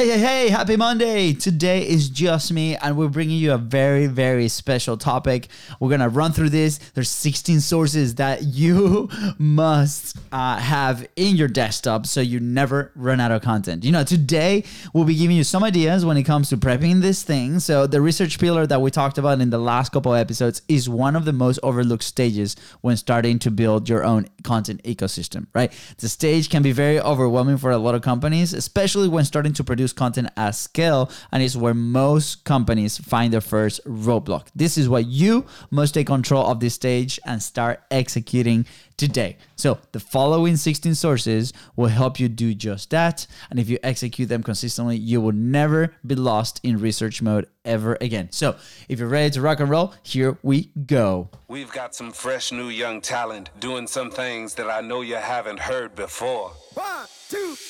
Hey, hey, hey, happy Monday. Today is just me, and we're bringing you a very, very special topic. We're to run through this. There's 16 sources that you must uh, have in your desktop so you never run out of content. You know, today we'll be giving you some ideas when it comes to prepping this thing. So, the research pillar that we talked about in the last couple episodes is one of the most overlooked stages when starting to build your own content ecosystem, right? The stage can be very overwhelming for a lot of companies, especially when starting to produce content at scale, and is where most companies find their first roadblock. This is why you must take control of this stage and start executing today. So, the following 16 sources will help you do just that. And if you execute them consistently, you will never be lost in research mode ever again. So, if you're ready to rock and roll, here we go. We've got some fresh new young talent doing some things that I know you haven't heard before. One, two, three.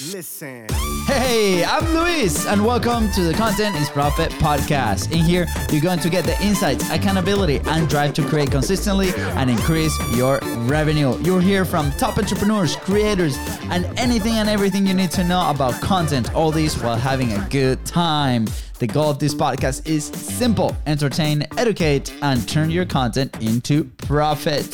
Listen. Hey, I'm Luis, and welcome to the Content is Profit podcast. In here, you're going to get the insights, accountability, and drive to create consistently and increase your revenue. You'll hear from top entrepreneurs, creators, and anything and everything you need to know about content. All this while having a good time. The goal of this podcast is simple entertain, educate, and turn your content into profit.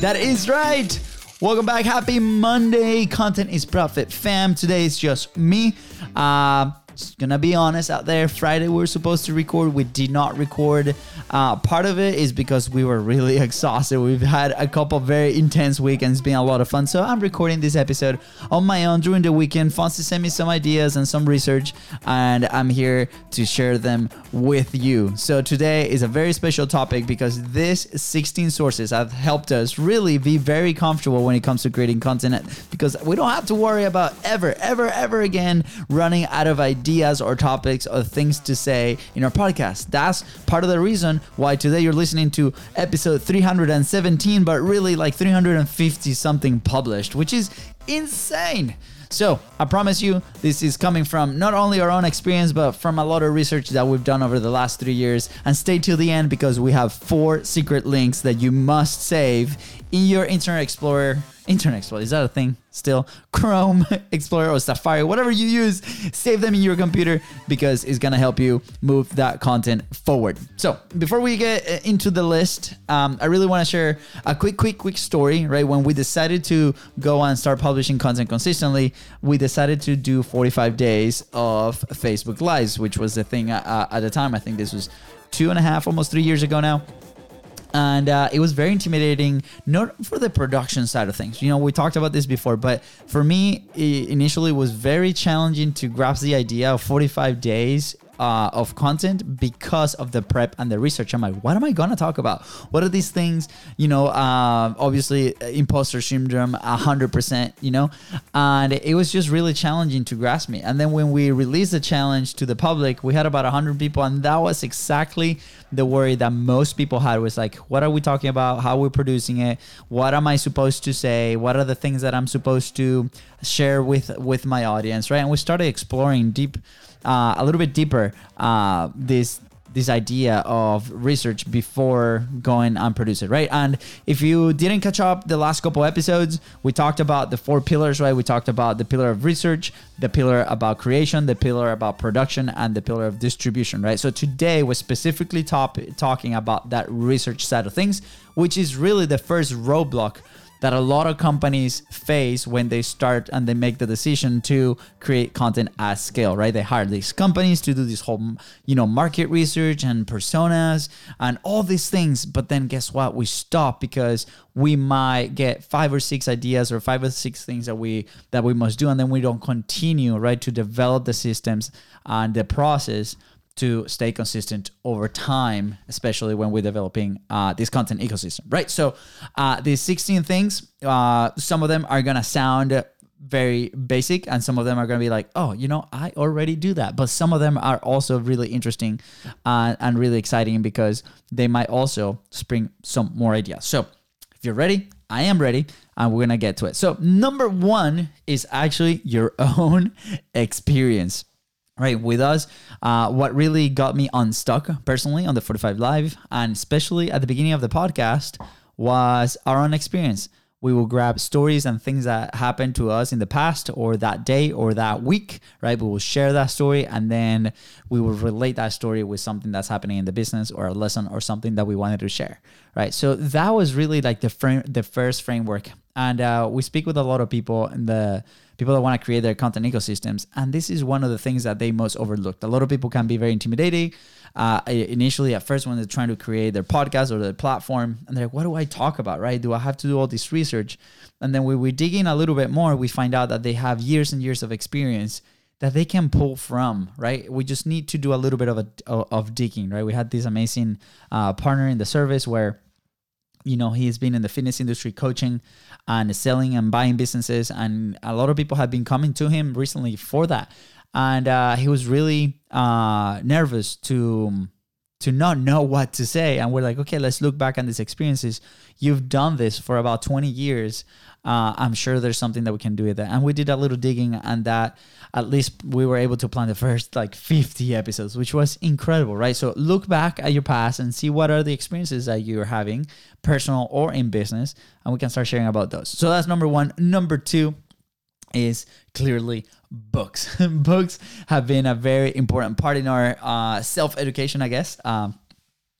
That is right. Welcome back. Happy Monday. Content is profit, fam. Today is just me. Uh, just gonna be honest out there. Friday we were supposed to record. We did not record. Uh, part of it is because we were really exhausted. We've had a couple very intense weekends. Been a lot of fun. So I'm recording this episode on my own during the weekend. Fonzie sent me some ideas and some research, and I'm here to share them with you. So today is a very special topic because this 16 sources have helped us really be very comfortable when it comes to creating content because we don't have to worry about ever, ever, ever again running out of ideas ideas or topics or things to say in our podcast. That's part of the reason why today you're listening to episode 317, but really like 350 something published, which is insane. So, I promise you, this is coming from not only our own experience, but from a lot of research that we've done over the last three years. And stay till the end because we have four secret links that you must save in your Internet Explorer. Internet Explorer, is that a thing still? Chrome Explorer or Safari, whatever you use, save them in your computer because it's gonna help you move that content forward. So, before we get uh, into the list, um, I really wanna share a quick, quick, quick story, right? When we decided to go and start publishing content consistently, we decided to do 45 days of Facebook Lives, which was the thing uh, at the time. I think this was two and a half, almost three years ago now and uh, it was very intimidating not for the production side of things. You know we talked about this before but for me it initially was very challenging to grasp the idea of 45 days uh, of content because of the prep and the research. I'm like, what am I gonna talk about? What are these things? You know, uh, obviously imposter syndrome, hundred percent. You know, and it was just really challenging to grasp me. And then when we released the challenge to the public, we had about hundred people, and that was exactly the worry that most people had was like, what are we talking about? How we're we producing it? What am I supposed to say? What are the things that I'm supposed to share with with my audience, right? And we started exploring deep uh, a little bit deeper uh, this this idea of research before going and produce it, right? And if you didn't catch up the last couple episodes, we talked about the four pillars, right? We talked about the pillar of research, the pillar about creation, the pillar about production, and the pillar of distribution, right? So today we're specifically top, talking about that research side of things, which is really the first roadblock that a lot of companies face when they start and they make the decision to create content at scale, right? They hire these companies to do this whole, you know, market research and personas and all these things. But then guess what? We stop because we might get five or six ideas or five or six things that we that we must do, and then we don't continue, right, to develop the systems and the process to stay consistent over time, especially when we're developing uh, this content ecosystem, right? So, uh, these 16 things, uh, some of them are gonna sound very basic, and some of them are gonna be like, oh, you know, I already do that. But some of them are also really interesting uh, and really exciting because they might also spring some more ideas. So, if you're ready, I am ready, and we're gonna get to it. So, number one is actually your own experience right with us uh, what really got me unstuck personally on the 45 live and especially at the beginning of the podcast was our own experience we will grab stories and things that happened to us in the past or that day or that week, right? We will share that story and then we will relate that story with something that's happening in the business or a lesson or something that we wanted to share, right? So that was really like the frame, the first framework. And uh, we speak with a lot of people in the people that want to create their content ecosystems. And this is one of the things that they most overlooked. A lot of people can be very intimidating uh, initially at first when they're trying to create their podcast or their platform and they're like what do i talk about right do i have to do all this research and then when we dig in a little bit more we find out that they have years and years of experience that they can pull from right we just need to do a little bit of a of digging right we had this amazing uh, partner in the service where you know he's been in the fitness industry coaching and selling and buying businesses and a lot of people have been coming to him recently for that and uh, he was really uh, nervous to to not know what to say. And we're like, okay, let's look back on these experiences. You've done this for about 20 years. Uh, I'm sure there's something that we can do with that. And we did a little digging, and that at least we were able to plan the first like 50 episodes, which was incredible, right? So look back at your past and see what are the experiences that you're having, personal or in business, and we can start sharing about those. So that's number one. Number two is clearly books. books have been a very important part in our uh, self education, I guess. Um,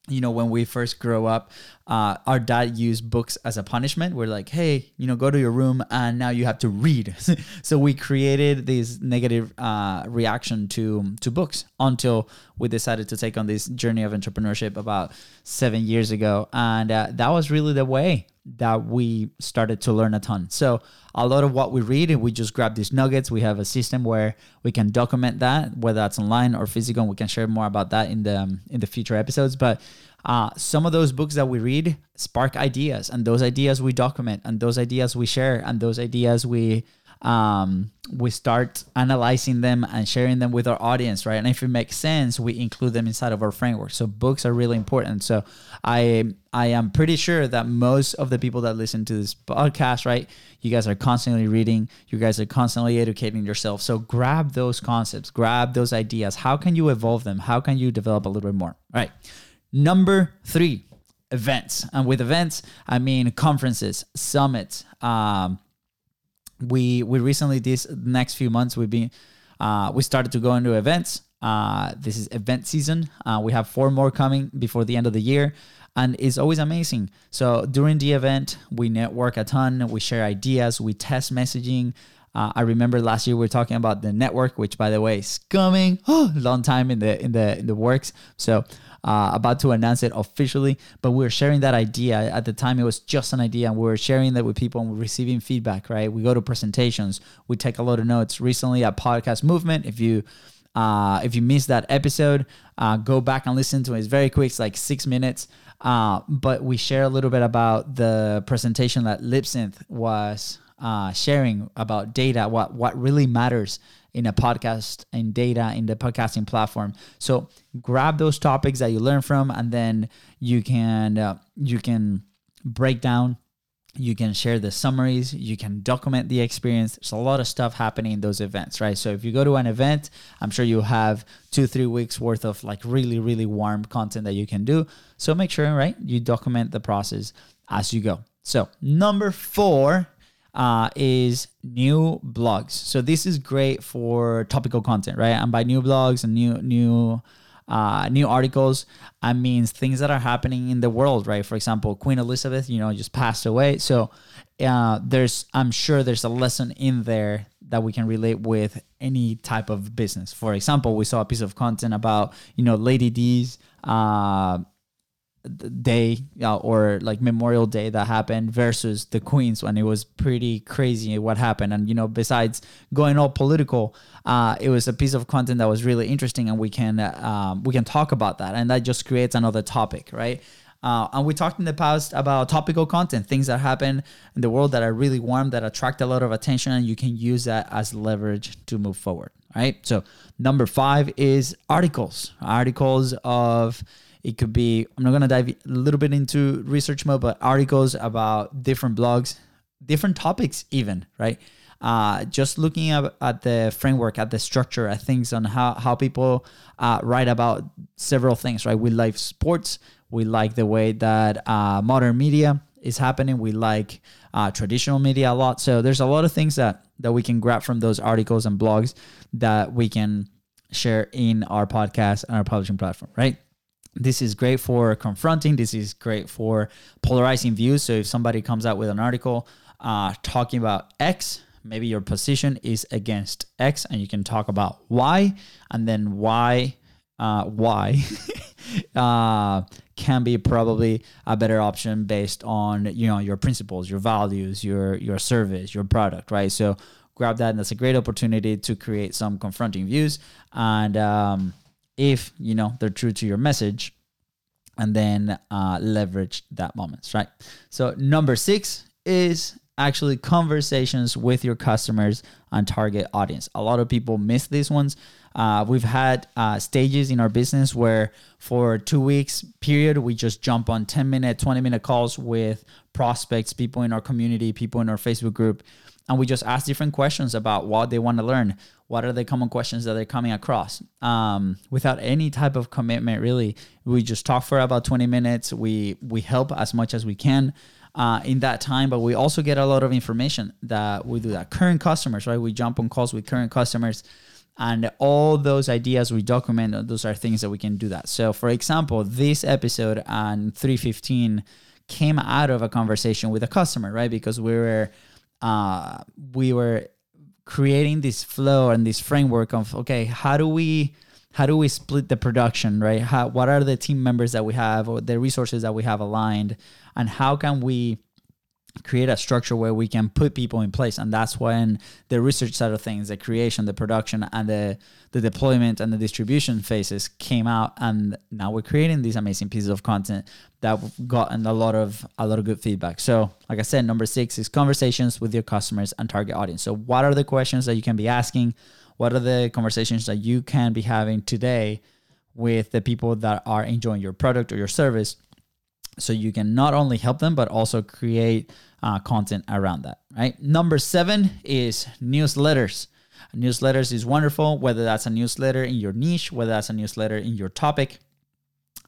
you know, when we first grow up, uh, our dad used books as a punishment. We're like, hey, you know, go to your room and now you have to read. so we created this negative uh, reaction to to books until we decided to take on this journey of entrepreneurship about seven years ago, and uh, that was really the way that we started to learn a ton. So a lot of what we read, we just grab these nuggets. We have a system where we can document that, whether that's online or physical. And we can share more about that in the um, in the future episodes. But uh, some of those books that we read spark ideas, and those ideas we document, and those ideas we share, and those ideas we um, we start analyzing them and sharing them with our audience, right? And if it makes sense, we include them inside of our framework. So books are really important. So I I am pretty sure that most of the people that listen to this podcast, right, you guys are constantly reading, you guys are constantly educating yourself. So grab those concepts, grab those ideas. How can you evolve them? How can you develop a little bit more? All right. Number three, events. And with events, I mean conferences, summits, um, we we recently these next few months we've been uh, we started to go into events. Uh, this is event season. Uh, we have four more coming before the end of the year, and it's always amazing. So during the event, we network a ton. We share ideas. We test messaging. Uh, I remember last year we were talking about the network, which by the way is coming. Oh, long time in the in the in the works. So uh, about to announce it officially. But we were sharing that idea at the time. It was just an idea, and we were sharing that with people and we're receiving feedback. Right? We go to presentations. We take a lot of notes. Recently at Podcast Movement, if you uh, if you missed that episode, uh, go back and listen to it. It's very quick. It's like six minutes. Uh, but we share a little bit about the presentation that Libsyn was uh, sharing about data, what what really matters in a podcast in data in the podcasting platform. So grab those topics that you learn from, and then you can uh, you can break down. You can share the summaries. You can document the experience. There's a lot of stuff happening in those events, right? So if you go to an event, I'm sure you have two, three weeks worth of like really, really warm content that you can do. So make sure, right, you document the process as you go. So number four uh, is new blogs. So this is great for topical content, right? And by new blogs and new new uh, new articles, I means things that are happening in the world, right? For example, Queen Elizabeth, you know, just passed away. So uh, there's, I'm sure there's a lesson in there that we can relate with any type of business. For example, we saw a piece of content about, you know, Lady D's uh, day or like Memorial Day that happened versus the Queens when it was pretty crazy what happened. And you know, besides going all political, uh, it was a piece of content that was really interesting, and we can um, we can talk about that, and that just creates another topic, right? Uh, and we talked in the past about topical content, things that happen in the world that are really warm, that attract a lot of attention, and you can use that as leverage to move forward. Right. So number five is articles, articles of it could be, I'm not going to dive a little bit into research mode, but articles about different blogs, different topics, even, right? Uh, just looking at, at the framework, at the structure, at things on how, how people uh, write about several things, right? We like sports. We like the way that uh, modern media is happening. We like uh, traditional media a lot. So there's a lot of things that that we can grab from those articles and blogs that we can share in our podcast and our publishing platform, right? This is great for confronting. This is great for polarizing views. So if somebody comes out with an article uh, talking about X, maybe your position is against X, and you can talk about Y, and then why, uh, why uh, can be probably a better option based on you know your principles, your values, your your service, your product, right? So grab that, and that's a great opportunity to create some confronting views. And um, if you know they're true to your message, and then uh, leverage that moments, right? So number six is actually conversations with your customers and target audience. A lot of people miss these ones. Uh, we've had uh, stages in our business where for two weeks period we just jump on 10 minute 20 minute calls with prospects people in our community people in our facebook group and we just ask different questions about what they want to learn what are the common questions that they're coming across? Um, without any type of commitment really. We just talk for about 20 minutes. We we help as much as we can uh, in that time but we also get a lot of information that we do that. Current customers right? We jump on calls with current customers and all those ideas we document those are things that we can do that. So for example this episode on 315 came out of a conversation with a customer right? Because we were uh, we were creating this flow and this framework of okay how do we how do we split the production right? How what are the team members that we have or the resources that we have aligned? And how can we create a structure where we can put people in place. And that's when the research side of things the creation the production and the the deployment and the distribution phases came out. And now we're creating these amazing pieces of content that have gotten a lot of a lot of good feedback. So like i said number six is conversations with your customers and target audience. So what are the questions that you can be asking? What are the conversations that you can be having today with the people that are enjoying your product or your service so you can not only help them but also create uh, content around that right? Number seven is newsletters. Newsletters is wonderful whether that's a newsletter in your niche whether that's a newsletter in your topic.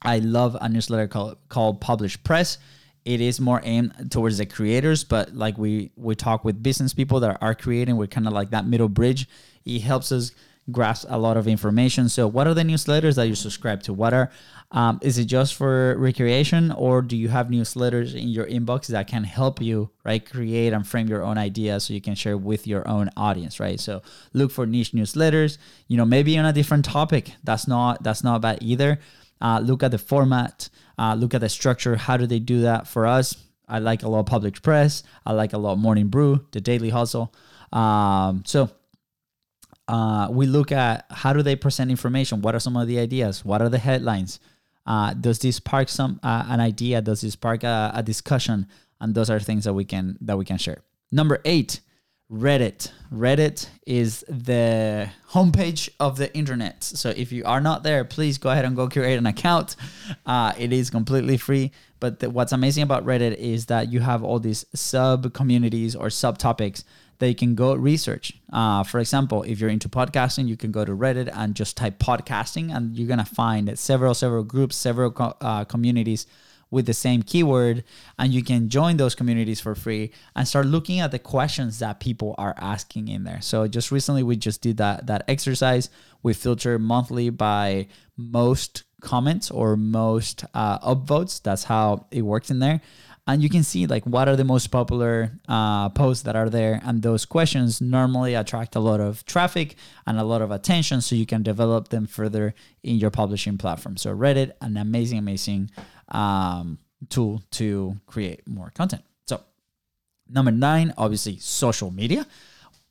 I love a newsletter called, called Publish Press. It is more aimed towards the creators but like we we talk with business people that are creating we're kind of like that middle bridge. It helps us grasp a lot of information so what are the newsletters that you subscribe to what are um, is it just for recreation, or do you have newsletters in your inbox that can help you, right, create and frame your own ideas so you can share with your own audience, right? So look for niche newsletters. You know, maybe on a different topic. That's not that's not bad either. Uh, look at the format. Uh, look at the structure. How do they do that for us? I like a lot of Publish Press. I like a lot morning brew, the daily hustle. Um, so uh, we look at how do they present information? What are some of the ideas? What are the headlines? uh, does this spark some uh, an idea? Does this spark a, a, discussion? And those are things that we can that we can share. Number eight reddit. Reddit is the homepage of the internet. So if you are not there please go ahead and go create an account. Uh, it is completely free. But the, what's amazing about reddit is that you have all these sub communities or subtopics that you can go research. Uh, for example, if you're into podcasting, you can go to Reddit and just type podcasting, and you're gonna find several, several groups, several co- uh, communities with the same keyword, and you can join those communities for free and start looking at the questions that people are asking in there. So just recently, we just did that that exercise. We filter monthly by most comments or most uh, upvotes. That's how it works in there and you can see like what are the most popular uh, posts that are there. And those questions normally attract a lot of traffic and a lot of attention so you can develop them further in your publishing platform. So reddit an amazing amazing um, tool to create more content. So number nine obviously social media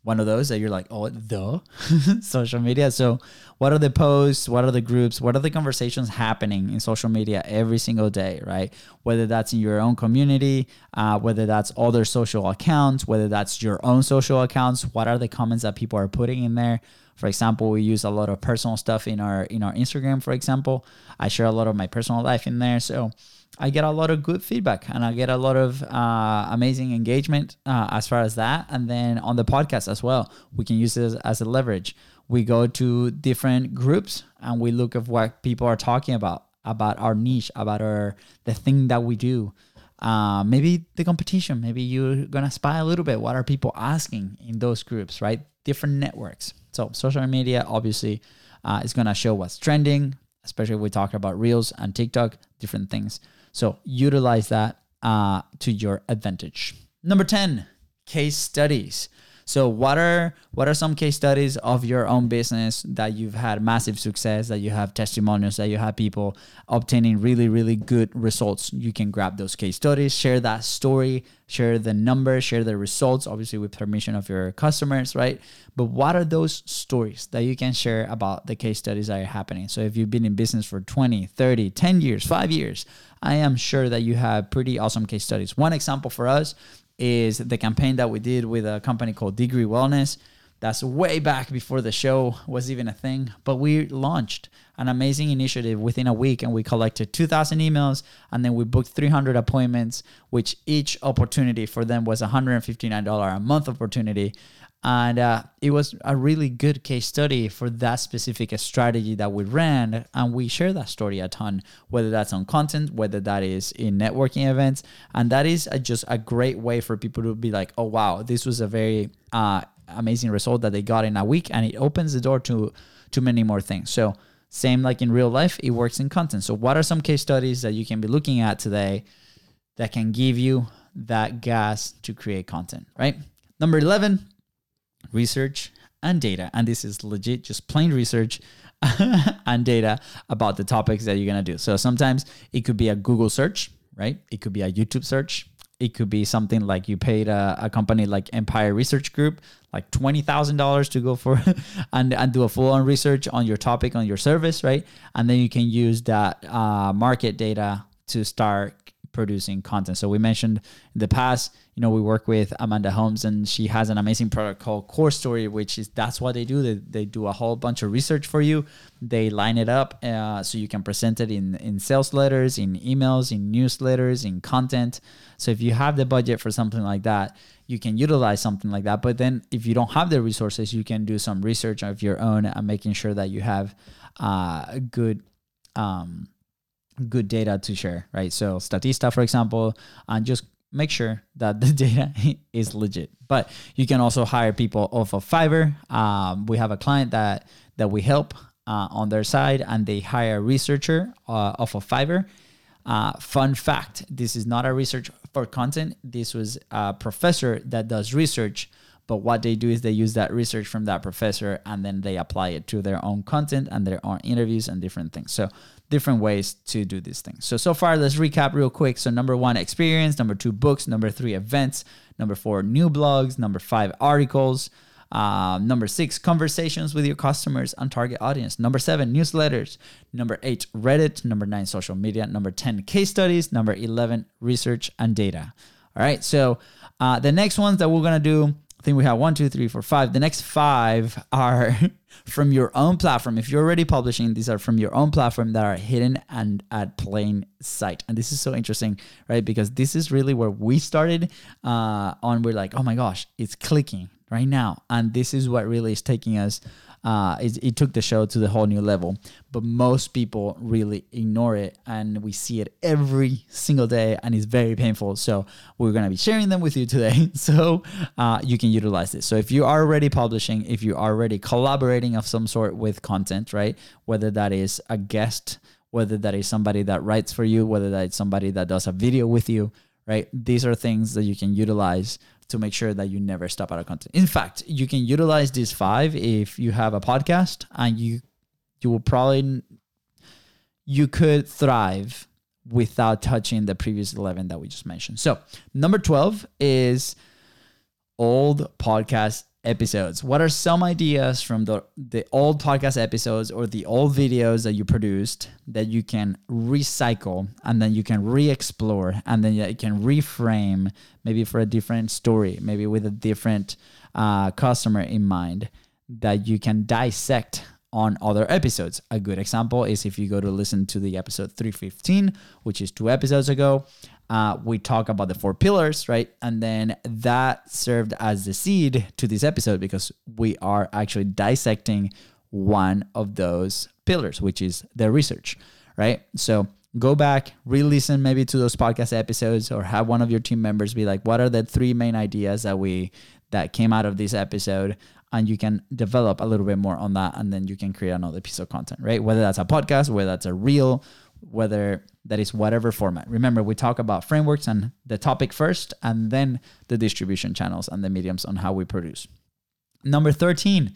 one of those that you're like, oh, the social media. So, what are the posts? What are the groups? What are the conversations happening in social media every single day, right? Whether that's in your own community, uh, whether that's other social accounts, whether that's your own social accounts. What are the comments that people are putting in there? For example, we use a lot of personal stuff in our in our Instagram. For example, I share a lot of my personal life in there. So I get a lot of good feedback and I get a lot of uh, amazing engagement uh, as far as that. And then on the podcast as well, we can use this as a leverage. We go to different groups and we look at what people are talking about, about our niche, about our the thing that we do. uh, maybe the competition. Maybe you're gonna spy a little bit. What are people asking in those groups, right? Different networks. So social media obviously uh, is gonna show what's trending, especially if we talk about Reels and TikTok, different things. So utilize that uh, to your advantage. Number 10, case studies. So what are what are some case studies of your own business that you've had massive success, that you have testimonials, that you have people obtaining really really good results? You can grab those case studies, share that story, share the numbers, share the results, obviously with permission of your customers, right? But what are those stories that you can share about the case studies that are happening? So if you've been in business for 20, 30, 10 years, 5 years, I am sure that you have pretty awesome case studies. One example for us is the campaign that we did with a company called Degree Wellness. That's way back before the show was even a thing. But we launched an amazing initiative within a week and we collected 2,000 emails and then we booked 300 appointments, which each opportunity for them was $159 a month opportunity. And uh, it was a really good case study for that specific strategy that we ran. And we share that story a ton, whether that's on content, whether that is in networking events. And that is a, just a great way for people to be like, oh, wow, this was a very uh, amazing result that they got in a week. And it opens the door to, to many more things. So, same like in real life, it works in content. So, what are some case studies that you can be looking at today that can give you that gas to create content, right? Number 11, research and data. And this is legit, just plain research and data about the topics that you're going to do. So sometimes it could be a Google search, right? It could be a YouTube search. It could be something like you paid a, a company like Empire Research Group like twenty thousand dollars to go for and and do a full on research on your topic on your service, right? And then you can use that uh, market data to start producing content. So we mentioned in the past, you know, we work with Amanda Holmes and she has an amazing product called Core Story, which is that's what they do. They, they do a whole bunch of research for you. They line it up uh, so you can present it in, in sales letters, in emails, in newsletters, in content. So if you have the budget for something like that, you can utilize something like that. But then if you don't have the resources, you can do some research of your own and making sure that you have uh, good um, good data to share, right? So Statista, for example, and just make sure that the data is legit. But you can also hire people off of Fiverr. Um, we have a client that that we help uh, on their side, and they hire a researcher uh, off of Fiverr. Uh, fun fact: This is not a research for content. This was a professor that does research. But what they do is they use that research from that professor and then they apply it to their own content and their own interviews and different things. So different ways to do these things. So, so far, let's recap real quick. So, number one, experience. Number two, books. Number three, events. Number four, new blogs. Number five, articles. Um, number six, conversations with your customers and target audience. Number seven, newsletters. Number eight, Reddit. Number nine, social media. Number 10, case studies. Number 11, research and data. All right. So, uh, the next ones that we're going to do I think we have one, two, three, four, five. The next five are from your own platform. If you're already publishing, these are from your own platform that are hidden and at plain sight. And this is so interesting, right? Because this is really where we started uh, on. We're like, oh my gosh, it's clicking right now. And this is what really is taking us uh, it, it, took the show to the whole new level. But most people really ignore it, and we see it every single day, and it's very painful. So we're gonna be sharing them with you today, so uh, you can utilize this. So if you are already publishing, if you are already collaborating of some sort with content, right, whether that is a guest, whether that is somebody that writes for you, whether that is somebody that does a video with you, right, these are things that you can utilize to make sure that you never stop out of content. In fact, you can utilize these five if you have a podcast and you you will probably you could thrive without touching the previous 11 that we just mentioned. So, number 12 is old podcast episodes. What are some ideas from the the old podcast episodes or the old videos that you produced that you can recycle and then you can re-explore and then you can reframe maybe for a different story, maybe with a different uh, customer in mind that you can dissect on other episodes. A good example is if you go to listen to the episode 315, which is two episodes ago, uh, we talk about the four pillars, right? And then that served as the seed to this episode because we are actually dissecting one of those pillars, which is the research, right? So go back, re-listen maybe to those podcast episodes, or have one of your team members be like, "What are the three main ideas that we that came out of this episode?" And you can develop a little bit more on that, and then you can create another piece of content, right? Whether that's a podcast, whether that's a reel, whether that is whatever format. Remember, we talk about frameworks and the topic first, and then the distribution channels and the mediums on how we produce. Number 13,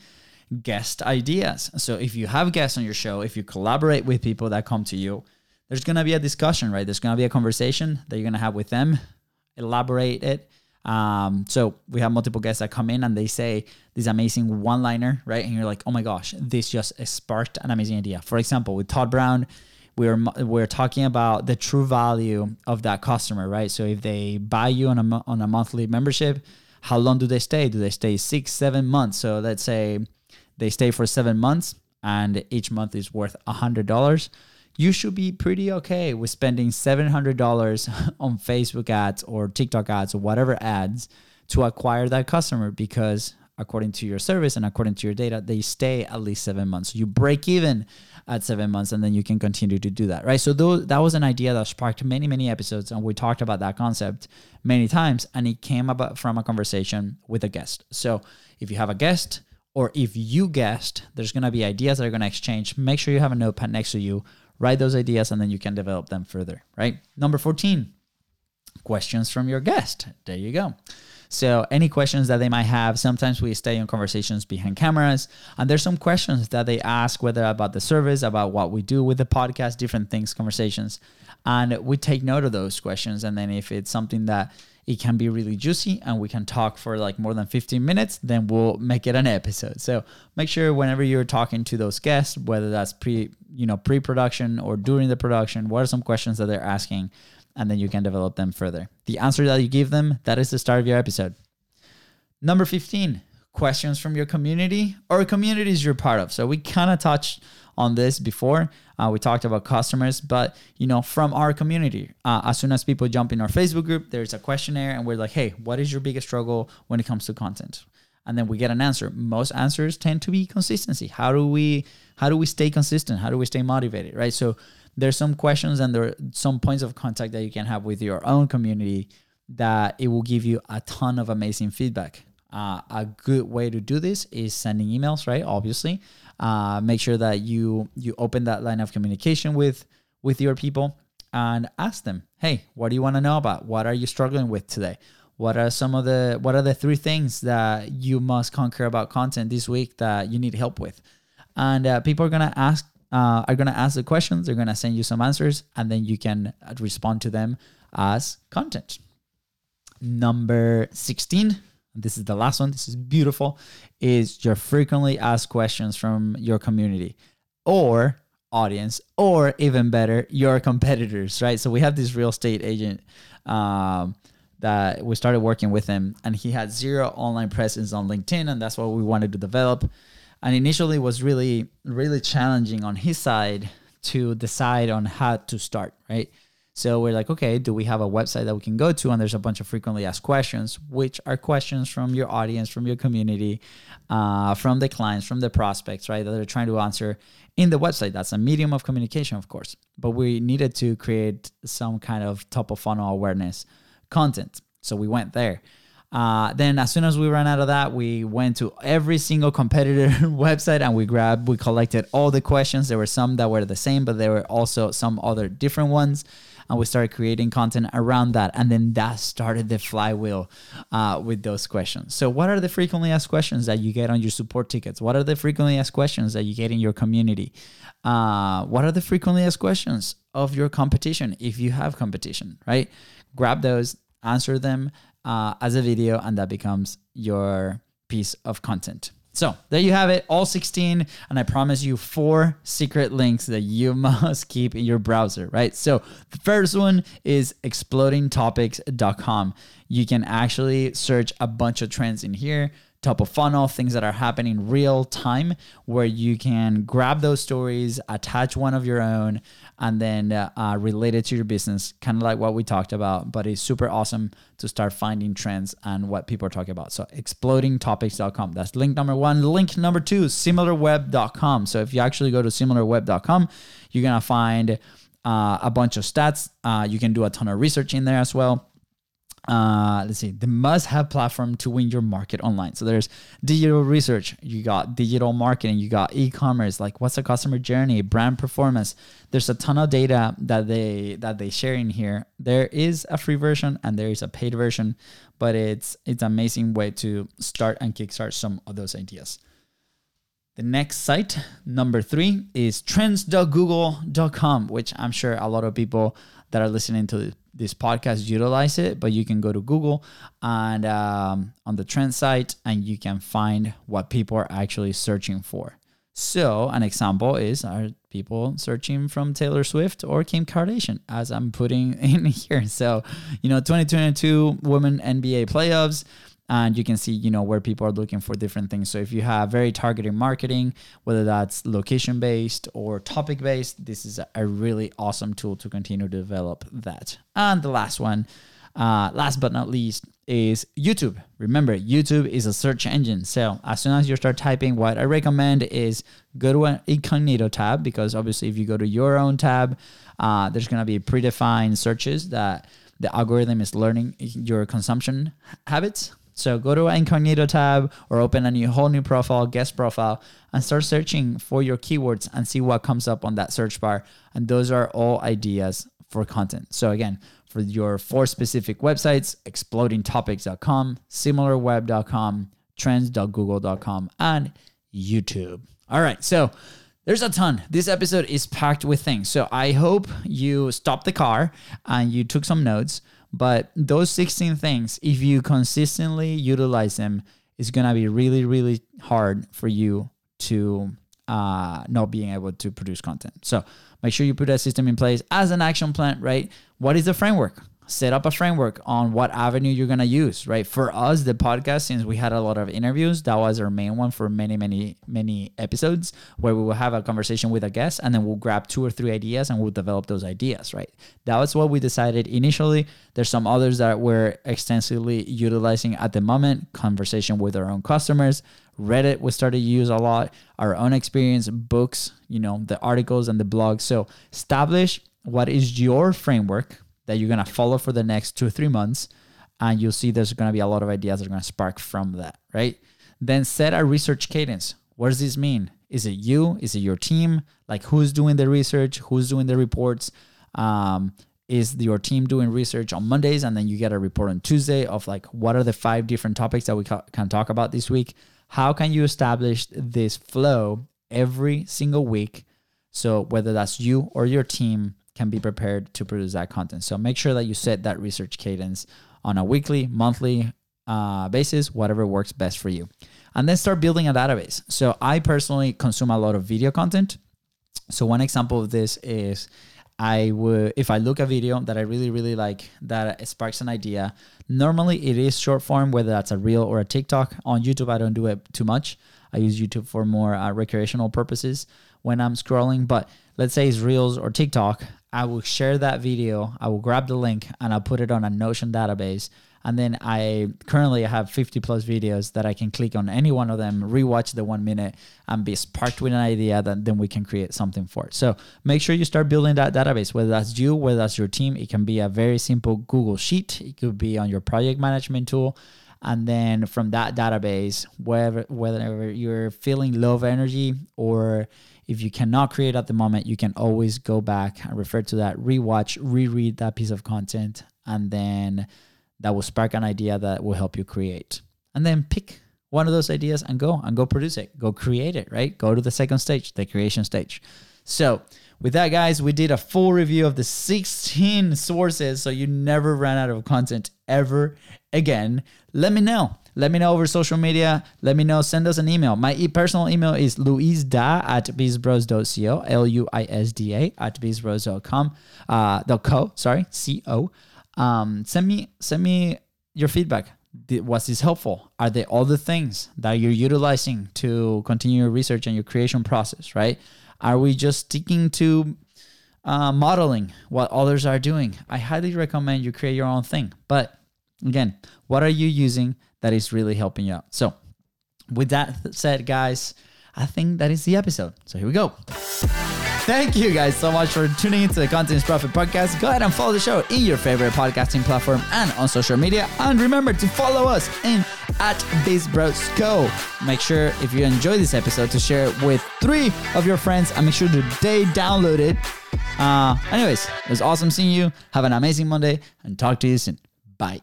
guest ideas. So if you have guests on your show, if you collaborate with people that come to you, there's going to be a discussion, right? There's going to be a conversation that you're going to have with them, elaborate it. Um, so we have multiple guests that come in and they say this amazing one liner, right? And you're like, oh my gosh, this just sparked an amazing idea. For example, with Todd Brown, we're we're talking about the true value of that customer, right? So if they buy you on a on a monthly membership, how long do they stay? Do they stay six, seven months? So let's say they stay for seven months and each month is worth a hundred dollars you should be pretty okay with spending $700 on Facebook ads or TikTok ads or whatever ads to acquire that customer because according to your service and according to your data, they stay at least seven months. You break even at seven months and then you can continue to do that, right? So those, that was an idea that sparked many, many episodes and we talked about that concept many times and it came about from a conversation with a guest. So if you have a guest or if you guessed, there's going to be ideas that are going to exchange. Make sure you have a notepad next to you write those ideas and then you can develop them further, right? Number 14, questions from your guest. There you go. So, any questions that they might have, sometimes we stay in conversations behind cameras, and there's some questions that they ask, whether about the service, about what we do with the podcast, different things, conversations. And we take note of those questions. And then, if it's something that it can be really juicy and we can talk for like more than 15 minutes, then we'll make it an episode. So make sure whenever you're talking to those guests, whether that's pre, you know, pre-production or during the production, what are some questions that they're asking? And then you can develop them further. The answer that you give them, that is the start of your episode. Number 15, questions from your community or communities you're part of. So we kind of touched on this before. Uh, we talked about customers, but you know, from our community, uh, as soon as people jump in our Facebook group, there's a questionnaire, and we're like, "Hey, what is your biggest struggle when it comes to content?" And then we get an answer. Most answers tend to be consistency. How do we how do we stay consistent? How do we stay motivated? Right. So there's some questions and there are some points of contact that you can have with your own community that it will give you a ton of amazing feedback. Uh, a good way to do this is sending emails, right? Obviously, uh, make sure that you you open that line of communication with with your people and ask them, hey, what do you want to know about? What are you struggling with today? What are some of the what are the three things that you must conquer about content this week that you need help with? And uh, people are gonna ask uh, are gonna ask the questions. They're gonna send you some answers, and then you can respond to them as content. Number sixteen this is the last one, this is beautiful, is your frequently asked questions from your community or audience, or even better, your competitors, right? So we have this real estate agent um, that we started working with him, and he had zero online presence on LinkedIn, and that's what we wanted to develop. And initially was really, really challenging on his side to decide on how to start, right? So we're like, okay, do we have a website that we can go to? And there's a bunch of frequently asked questions, which are questions from your audience, from your community, uh, from the clients, from the prospects, right? That they're trying to answer in the website. That's a medium of communication, of course. But we needed to create some kind of top of funnel awareness content. So we went there. Uh, then as soon as we ran out of that, we went to every single competitor website and we grabbed, we collected all the questions. There were some that were the same, but there were also some other different ones. And we started creating content around that. And then that started the flywheel uh, with those questions. So what are the frequently asked questions that you get on your support tickets? What are the frequently asked questions that you get in your community? Uh, what are the frequently asked questions of your competition if you have competition right? Grab those answer them uh, as a video and that becomes your piece of content so there you have it, all 16. And I promise you four secret links that you must keep in your browser, right? So the first one is explodingtopics.com. You can actually search a bunch of trends in here top of funnel, things that are happening real time, where you can grab those stories, attach one of your own, and then uh, uh, relate it to your business, kind of like what we talked about. But it's super awesome to start finding trends and what people are talking about. So, explodingtopics.com. That's link number one. Link number two, similarweb.com. So, if you actually go to similarweb.com, you're to find uh, a bunch of stats. Uh, you can do a ton of research in there as well uh, let's see, the must have platform to win your market online. So there's digital research, you got digital marketing, you got e commerce, like what's the customer journey, brand performance. There's a ton of data that they that they share in here. There is a free version and there is a paid version, but it's it's an amazing way to start and kickstart some of those ideas. The next site, number three, is trends.google.com, which I'm sure a lot of people that are listening to this podcast utilize it, but you can go to Google and um, on the trend site and you can find what people are actually searching for. So, an example is are people searching from Taylor Swift or Kim Kardashian, as I'm putting in here. So, you know, 2022 women NBA playoffs and you can see you know where people are looking for different things. So if you have very targeted marketing whether that's location based or topic based this is a really awesome tool to continue to develop that. And the last one uh, last but not least is youtube. Remember youtube is a search engine. So as soon as you start typing what i recommend is go to an incognito tab because obviously if you go to your own tab uh, there's going to be predefined searches that the algorithm is learning your consumption habits so go to incognito tab or open a new whole new profile, guest profile, and start searching for your keywords and see what comes up on that search bar. And those are all ideas for content. So again, for your four specific websites, explodingtopics.com, similarweb.com, trends.google.com, and YouTube. All right, so there's a ton. This episode is packed with things. So I hope you stopped the car and you took some notes. But those 16 things, if you consistently utilize them, it's gonna be really, really hard for you to uh, not being able to produce content. So make sure you put that system in place as an action plan, right? What is the framework? Set up a framework on what avenue you're going to use right? For us the podcast since we had a lot of interviews that was our main one for many many many episodes where we will have a conversation with a guest and then we'll grab two or three ideas and we'll develop those ideas right? That was what we decided initially. There's some others that we're extensively utilizing at the moment conversation with our own customers. Reddit we started to use a lot. Our own experience books you know the articles and the blogs. So establish what is your framework that you're gonna follow for the next two or three months, and you'll see there's gonna be a lot of ideas that are gonna spark from that, right? Then set a research cadence. What does this mean? Is it you? Is it your team? Like who's doing the research? Who's doing the reports? Um, is your team doing research on Mondays and then you get a report on Tuesday of like what are the five different topics that we ca- can talk about this week? How can you establish this flow every single week? So whether that's you or your team can be prepared to produce that content. So make sure that you set that research cadence on a weekly, monthly uh, basis, whatever works best for you. And then start building a database. So I personally consume a lot of video content. So one example of this is I would if I look a video that I really really like that sparks an idea. Normally it is short form, whether that's a reel or a TikTok. On YouTube, I don't do it too much. I use YouTube for more uh, recreational purposes when I'm scrolling. But let's say it's reels or TikTok. I will share that video. I will grab the link and I'll put it on a Notion database. And then I currently have 50 plus videos that I can click on any one of them, rewatch the one minute, and be sparked with an idea that then we can create something for it. So make sure you start building that database, whether that's you, whether that's your team. It can be a very simple Google Sheet, it could be on your project management tool. And then from that database, wherever whether you're feeling of energy or if you cannot create at the moment, you can always go back and refer to that, rewatch, reread that piece of content, and then that will spark an idea that will help you create. And then pick one of those ideas and go and go produce it, go create it, right? Go to the second stage, the creation stage. So, with that, guys, we did a full review of the 16 sources so you never run out of content ever again. Let me know let me know over social media. Let me know. Send us an email. My e- personal email is luisda at bizbros.co, L U I S D A at bizbros.com, uh, .co, sorry, C-O. Um, send me, send me your feedback. Was this helpful? Are they all the things that you're utilizing to continue your research and your creation process, right? Are we just sticking to uh, modeling what others are doing? I highly recommend you create your own thing. But again, what are you using that is really helping you out. So, with that said, guys, I think that is the episode. So, here we go. Thank you guys so much for tuning into the Content Profit podcast. Go ahead and follow the show in your favorite podcasting platform and on social media. And remember to follow us in at BizBrosCo. Make sure if you enjoy this episode to share it with three of your friends and make sure that they download it. Uh, anyways, it was awesome seeing you. Have an amazing Monday and talk to you soon. Bye.